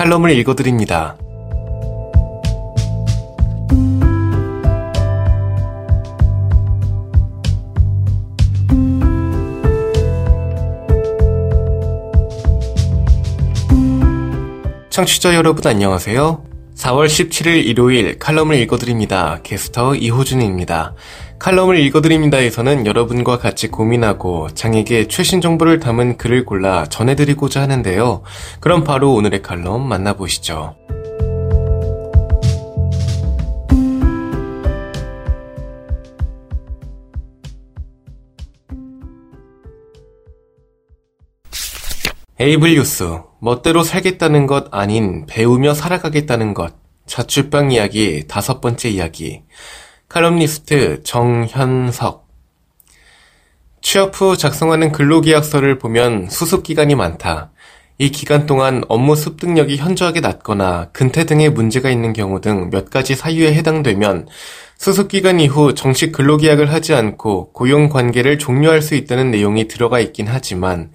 칼럼을 읽어드립니다. 청취자 여러분 안녕하세요. 4월 17일 일요일 칼럼을 읽어드립니다. 게스터 이호준입니다. 칼럼을 읽어드립니다에서는 여러분과 같이 고민하고 장에게 최신 정보를 담은 글을 골라 전해드리고자 하는데요. 그럼 바로 오늘의 칼럼 만나보시죠. 에이블 뉴스, 멋대로 살겠다는 것 아닌 배우며 살아가겠다는 것. 자취방 이야기 다섯 번째 이야기. 칼럼니스트 정현석. 취업 후 작성하는 근로계약서를 보면 수습 기간이 많다. 이 기간 동안 업무 습득력이 현저하게 낮거나 근태 등의 문제가 있는 경우 등 몇 가지 사유에 해당되면 수습 기간 이후 정식 근로계약을 하지 않고 고용 관계를 종료할 수 있다는 내용이 들어가 있긴 하지만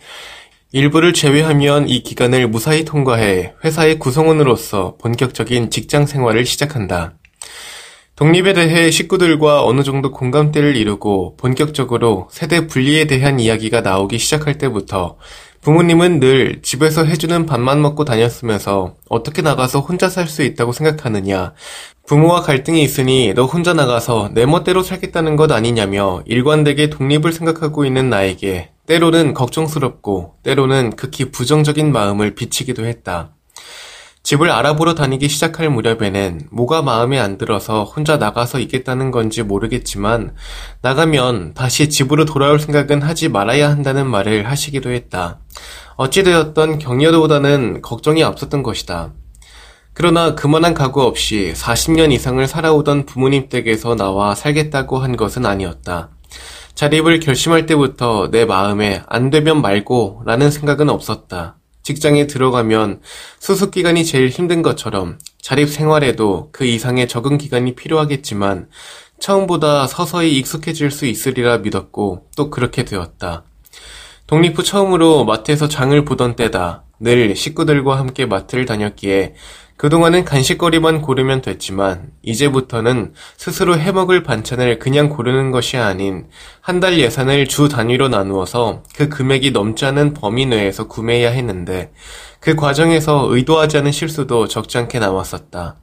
일부를 제외하면 이 기간을 무사히 통과해 회사의 구성원으로서 본격적인 직장 생활을 시작한다. 독립에 대해 식구들과 어느 정도 공감대를 이루고 본격적으로 세대 분리에 대한 이야기가 나오기 시작할 때부터 부모님은 늘 집에서 해주는 밥만 먹고 다녔으면서 어떻게 나가서 혼자 살 수 있다고 생각하느냐. 부모와 갈등이 있으니 너 혼자 나가서 내 멋대로 살겠다는 것 아니냐며 일관되게 독립을 생각하고 있는 나에게 때로는 걱정스럽고 때로는 극히 부정적인 마음을 비치기도 했다. 집을 알아보러 다니기 시작할 무렵에는 뭐가 마음에 안 들어서 혼자 나가서 있겠다는 건지 모르겠지만 나가면 다시 집으로 돌아올 생각은 하지 말아야 한다는 말을 하시기도 했다. 어찌되었던 격려보다는 걱정이 앞섰던 것이다. 그러나 그만한 각오 없이 40년 이상을 살아오던 부모님 댁에서 나와 살겠다고 한 것은 아니었다. 자립을 결심할 때부터 내 마음에 안 되면 말고 라는 생각은 없었다. 직장에 들어가면 수습 기간이 제일 힘든 것처럼 자립 생활에도 그 이상의 적응 기간이 필요하겠지만 처음보다 서서히 익숙해질 수 있으리라 믿었고 또 그렇게 되었다. 독립 후 처음으로 마트에서 장을 보던 때다. 늘 식구들과 함께 마트를 다녔기에 그동안은 간식거리만 고르면 됐지만 이제부터는 스스로 해먹을 반찬을 그냥 고르는 것이 아닌 한 달 예산을 주 단위로 나누어서 그 금액이 넘지 않은 범위 내에서 구매해야 했는데 그 과정에서 의도하지 않은 실수도 적지 않게 나왔었다.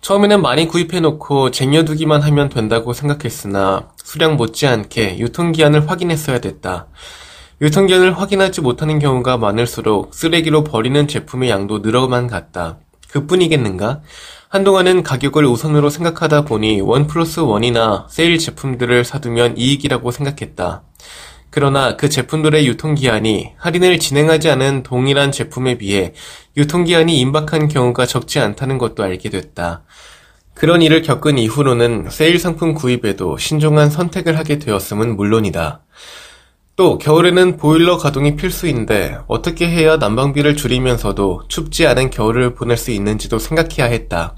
처음에는 많이 구입해놓고 쟁여두기만 하면 된다고 생각했으나 수량 못지않게 유통기한을 확인했어야 됐다. 유통기한을 확인하지 못하는 경우가 많을수록 쓰레기로 버리는 제품의 양도 늘어만 갔다. 그뿐이겠는가? 한동안은 가격을 우선으로 생각하다 보니 원 플러스 원이나 세일 제품들을 사두면 이익이라고 생각했다. 그러나 그 제품들의 유통기한이 할인을 진행하지 않은 동일한 제품에 비해 유통기한이 임박한 경우가 적지 않다는 것도 알게 됐다. 그런 일을 겪은 이후로는 세일 상품 구입에도 신중한 선택을 하게 되었음은 물론이다. 또 겨울에는 보일러 가동이 필수인데 어떻게 해야 난방비를 줄이면서도 춥지 않은 겨울을 보낼 수 있는지도 생각해야 했다.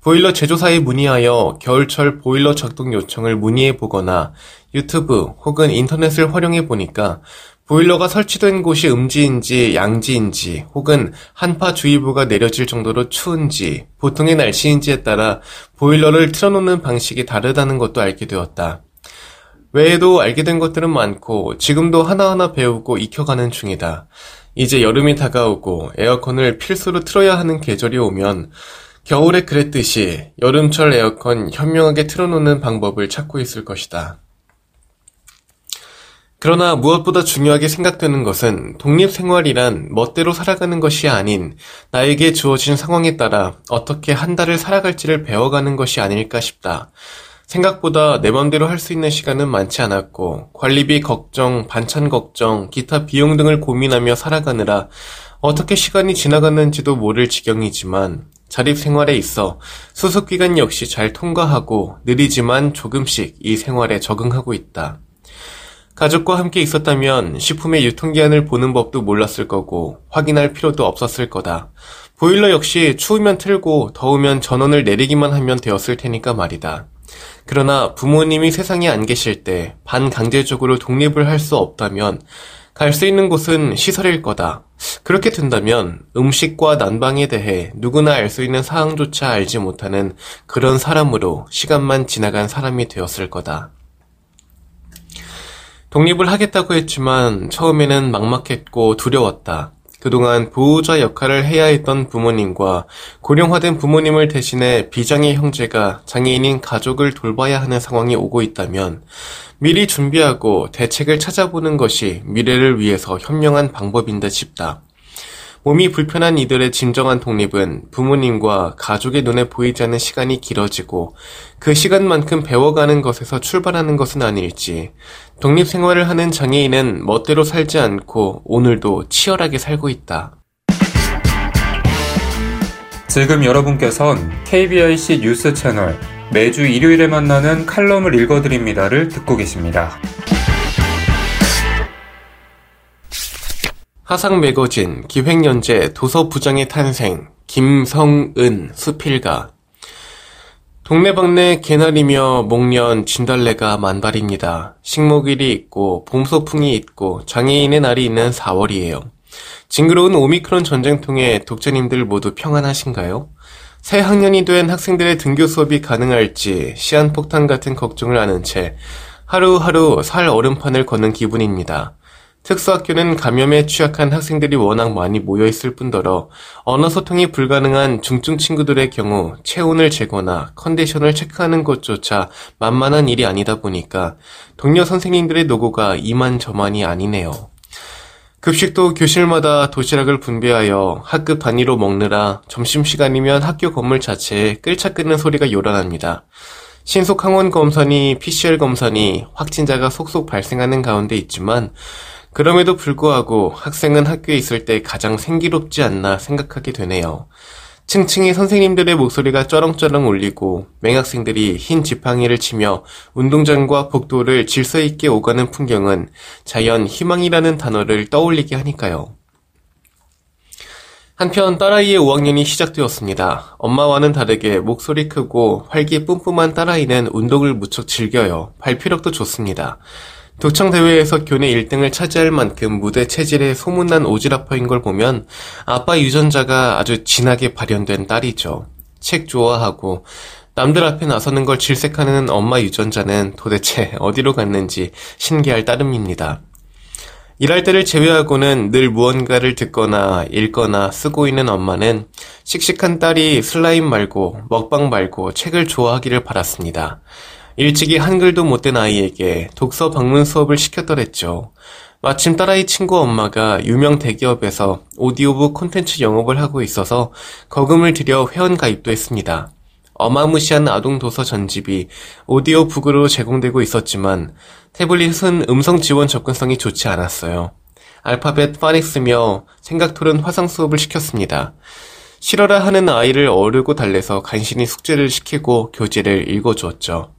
보일러 제조사에 문의하여 겨울철 보일러 작동 요청을 문의해 보거나 유튜브 혹은 인터넷을 활용해 보니까 보일러가 설치된 곳이 음지인지 양지인지 혹은 한파주의보가 내려질 정도로 추운지 보통의 날씨인지에 따라 보일러를 틀어놓는 방식이 다르다는 것도 알게 되었다. 외에도 알게 된 것들은 많고 지금도 하나하나 배우고 익혀가는 중이다. 이제 여름이 다가오고 에어컨을 필수로 틀어야 하는 계절이 오면 겨울에 그랬듯이 여름철 에어컨 현명하게 틀어놓는 방법을 찾고 있을 것이다. 그러나 무엇보다 중요하게 생각되는 것은 독립생활이란 멋대로 살아가는 것이 아닌 나에게 주어진 상황에 따라 어떻게 한 달을 살아갈지를 배워가는 것이 아닐까 싶다. 생각보다 내 맘대로 할 수 있는 시간은 많지 않았고 관리비 걱정, 반찬 걱정, 기타 비용 등을 고민하며 살아가느라 어떻게 시간이 지나갔는지도 모를 지경이지만 자립 생활에 있어 수습 기간 역시 잘 통과하고 느리지만 조금씩 이 생활에 적응하고 있다. 가족과 함께 있었다면 식품의 유통기한을 보는 법도 몰랐을 거고 확인할 필요도 없었을 거다. 보일러 역시 추우면 틀고 더우면 전원을 내리기만 하면 되었을 테니까 말이다. 그러나 부모님이 세상에 안 계실 때 반강제적으로 독립을 할 수 없다면 갈 수 있는 곳은 시설일 거다. 그렇게 된다면 음식과 난방에 대해 누구나 알 수 있는 사항조차 알지 못하는 그런 사람으로 시간만 지나간 사람이 되었을 거다. 독립을 하겠다고 했지만 처음에는 막막했고 두려웠다. 그동안 보호자 역할을 해야 했던 부모님과 고령화된 부모님을 대신해 비장의 형제가 장애인인 가족을 돌봐야 하는 상황이 오고 있다면 미리 준비하고 대책을 찾아보는 것이 미래를 위해서 현명한 방법인 듯 싶다. 몸이 불편한 이들의 진정한 독립은 부모님과 가족의 눈에 보이지 않는 시간이 길어지고 그 시간만큼 배워가는 것에서 출발하는 것은 아닐지 독립 생활을 하는 장애인은 멋대로 살지 않고 오늘도 치열하게 살고 있다. 지금 여러분께선 KBIC 뉴스 채널 매주 일요일에 만나는 칼럼을 읽어드립니다를 듣고 계십니다. 화상 매거진 기획연재 도서부장의 탄생 김성은 수필가 동네방네 개나리며 목련 진달래가 만발입니다. 식목일이 있고 봄소풍이 있고 장애인의 날이 있는 4월이에요. 징그러운 오미크론 전쟁통에 독자님들 모두 평안하신가요? 새 학년이 된 학생들의 등교 수업이 가능할지 시한폭탄 같은 걱정을 하는 채 하루하루 살 얼음판을 걷는 기분입니다. 특수학교는 감염에 취약한 학생들이 워낙 많이 모여있을 뿐더러 언어 소통이 불가능한 중증 친구들의 경우 체온을 재거나 컨디션을 체크하는 것조차 만만한 일이 아니다 보니까 동료 선생님들의 노고가 이만저만이 아니네요. 급식도 교실마다 도시락을 분배하여 학급 단위로 먹느라 점심시간이면 학교 건물 자체에 끌차 끓는 소리가 요란합니다. 신속 항원 검사니 PCR 검사니 확진자가 속속 발생하는 가운데 있지만 그럼에도 불구하고 학생은 학교에 있을 때 가장 생기롭지 않나 생각하게 되네요. 층층이 선생님들의 목소리가 쩌렁쩌렁 울리고 맹학생들이 흰 지팡이를 치며 운동장과 복도를 질서 있게 오가는 풍경은 자연 희망이라는 단어를 떠올리게 하니까요. 한편 딸아이의 5학년이 시작되었습니다. 엄마와는 다르게 목소리 크고 활기 뿜뿜한 딸아이는 운동을 무척 즐겨요. 발피력도 좋습니다. 도청 대회에서 교내 1등을 차지할 만큼 무대 체질에 소문난 오지라퍼인 걸 보면 아빠 유전자가 아주 진하게 발현된 딸이죠. 책 좋아하고 남들 앞에 나서는 걸 질색하는 엄마 유전자는 도대체 어디로 갔는지 신기할 따름입니다. 일할 때를 제외하고는 늘 무언가를 듣거나 읽거나 쓰고 있는 엄마는 씩씩한 딸이 슬라임 말고 먹방 말고 책을 좋아하기를 바랐습니다. 일찍이 한글도 못된 아이에게 독서 방문 수업을 시켰더랬죠. 마침 딸아이 친구 엄마가 유명 대기업에서 오디오북 콘텐츠 영업을 하고 있어서 거금을 들여 회원 가입도 했습니다. 어마무시한 아동 도서 전집이 오디오북으로 제공되고 있었지만 태블릿은 음성 지원 접근성이 좋지 않았어요. 알파벳 파닉스며 생각토론 화상 수업을 시켰습니다. 싫어라 하는 아이를 어르고 달래서 간신히 숙제를 시키고 교재를 읽어주었죠.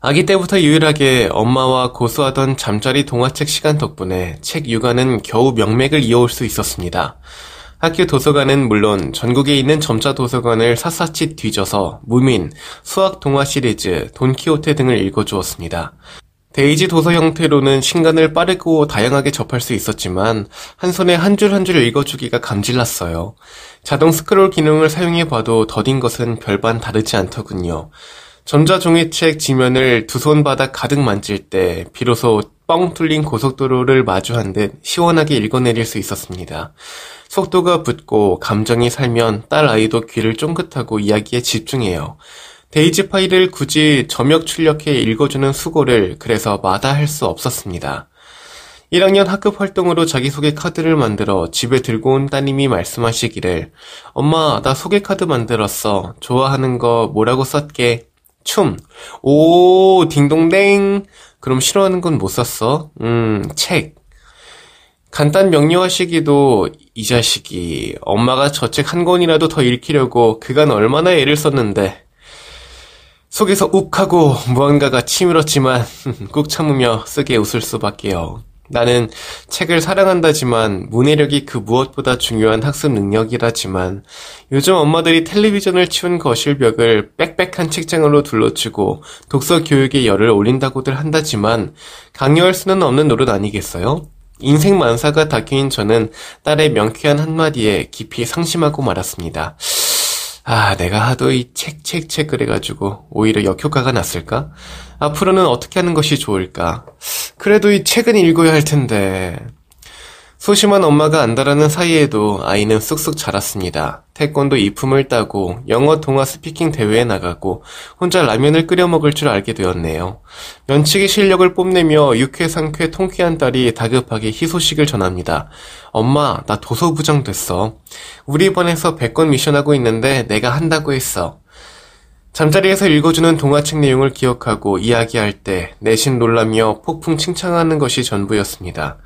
아기 때부터 유일하게 엄마와 고수하던 잠자리 동화책 시간 덕분에 책 육아는 겨우 명맥을 이어올 수 있었습니다. 학교 도서관은 물론 전국에 있는 점자 도서관을 샅샅이 뒤져서 무민, 수학 동화 시리즈, 돈키호테 등을 읽어주었습니다. 데이지 도서 형태로는 신간을 빠르고 다양하게 접할 수 있었지만 한 손에 한 줄 한 줄 읽어주기가 감질났어요. 자동 스크롤 기능을 사용해봐도 더딘 것은 별반 다르지 않더군요. 전자종이책 지면을 두 손바닥 가득 만질 때 비로소 뻥 뚫린 고속도로를 마주한 듯 시원하게 읽어내릴 수 있었습니다. 속도가 붙고 감정이 살면 딸 아이도 귀를 쫑긋하고 이야기에 집중해요. 데이지 파일을 굳이 점역 출력해 읽어주는 수고를 그래서 마다할 수 없었습니다. 1학년 학급 활동으로 자기소개 카드를 만들어 집에 들고 온 따님이 말씀하시기를 엄마 나 소개 카드 만들었어. 좋아하는 거 뭐라고 썼게? 춤. 오, 딩동댕. 그럼 싫어하는 건 못 샀어? 음, 책. 간단 명료하시기도 이 자식이 엄마가 저 책 한 권이라도 더 읽히려고 그간 얼마나 애를 썼는데 속에서 욱하고 무언가가 치밀었지만 꾹 참으며 쓰게 웃을 수밖에요. 나는 책을 사랑한다지만 문해력이 그 무엇보다 중요한 학습 능력이라지만 요즘 엄마들이 텔레비전을 치운 거실벽을 빽빽한 책장으로 둘러치고 독서 교육에 열을 올린다고들 한다지만 강요할 수는 없는 노릇 아니겠어요? 인생 만사가 다큐인 저는 딸의 명쾌한 한마디에 깊이 상심하고 말았습니다. 아, 내가 하도 이 책, 책, 책 그래가지고 오히려 역효과가 났을까? 앞으로는 어떻게 하는 것이 좋을까? 그래도 이 책은 읽어야 할 텐데. 소심한 엄마가 안다라는 사이에도 아이는 쑥쑥 자랐습니다. 태권도 이품을 따고 영어 동화 스피킹 대회에 나가고 혼자 라면을 끓여 먹을 줄 알게 되었네요. 면치기 실력을 뽐내며 육회상쾌 통쾌한 딸이 다급하게 희소식을 전합니다. 엄마, 나 도서부장 됐어. 우리 반에서 100권 미션하고 있는데 내가 한다고 했어. 잠자리에서 읽어주는 동화책 내용을 기억하고 이야기할 때 내심 놀라며 폭풍 칭찬하는 것이 전부였습니다.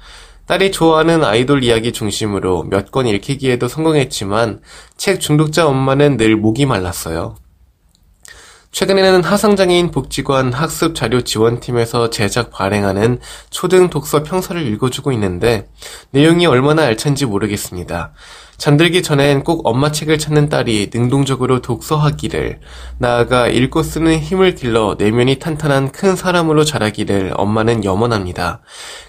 딸이 좋아하는 아이돌 이야기 중심으로 몇 권 읽히기에도 성공했지만 책 중독자 엄마는 늘 목이 말랐어요. 최근에는 하상장애인 복지관 학습 자료 지원팀에서 제작 발행하는 초등 독서 평서를 읽어주고 있는데 내용이 얼마나 알찬지 모르겠습니다. 잠들기 전엔 꼭 엄마 책을 찾는 딸이 능동적으로 독서하기를, 나아가 읽고 쓰는 힘을 길러 내면이 탄탄한 큰 사람으로 자라기를 엄마는 염원합니다.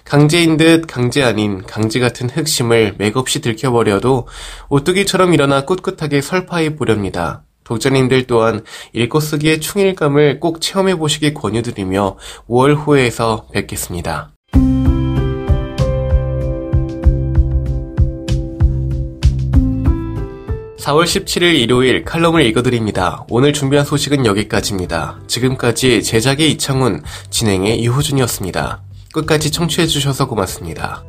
강제인 듯 강제 아닌 강제 같은 흑심을 맥없이 들켜버려도 오뚜기처럼 일어나 꿋꿋하게 설파해 보렵니다. 독자님들 또한 읽고 쓰기의 충일감을 꼭 체험해 보시기 권유드리며 5월 후에서 뵙겠습니다. 4월 17일 일요일 칼럼을 읽어드립니다. 오늘 준비한 소식은 여기까지입니다. 지금까지 제작의 이창훈, 진행의 이호준이었습니다. 끝까지 청취해주셔서 고맙습니다.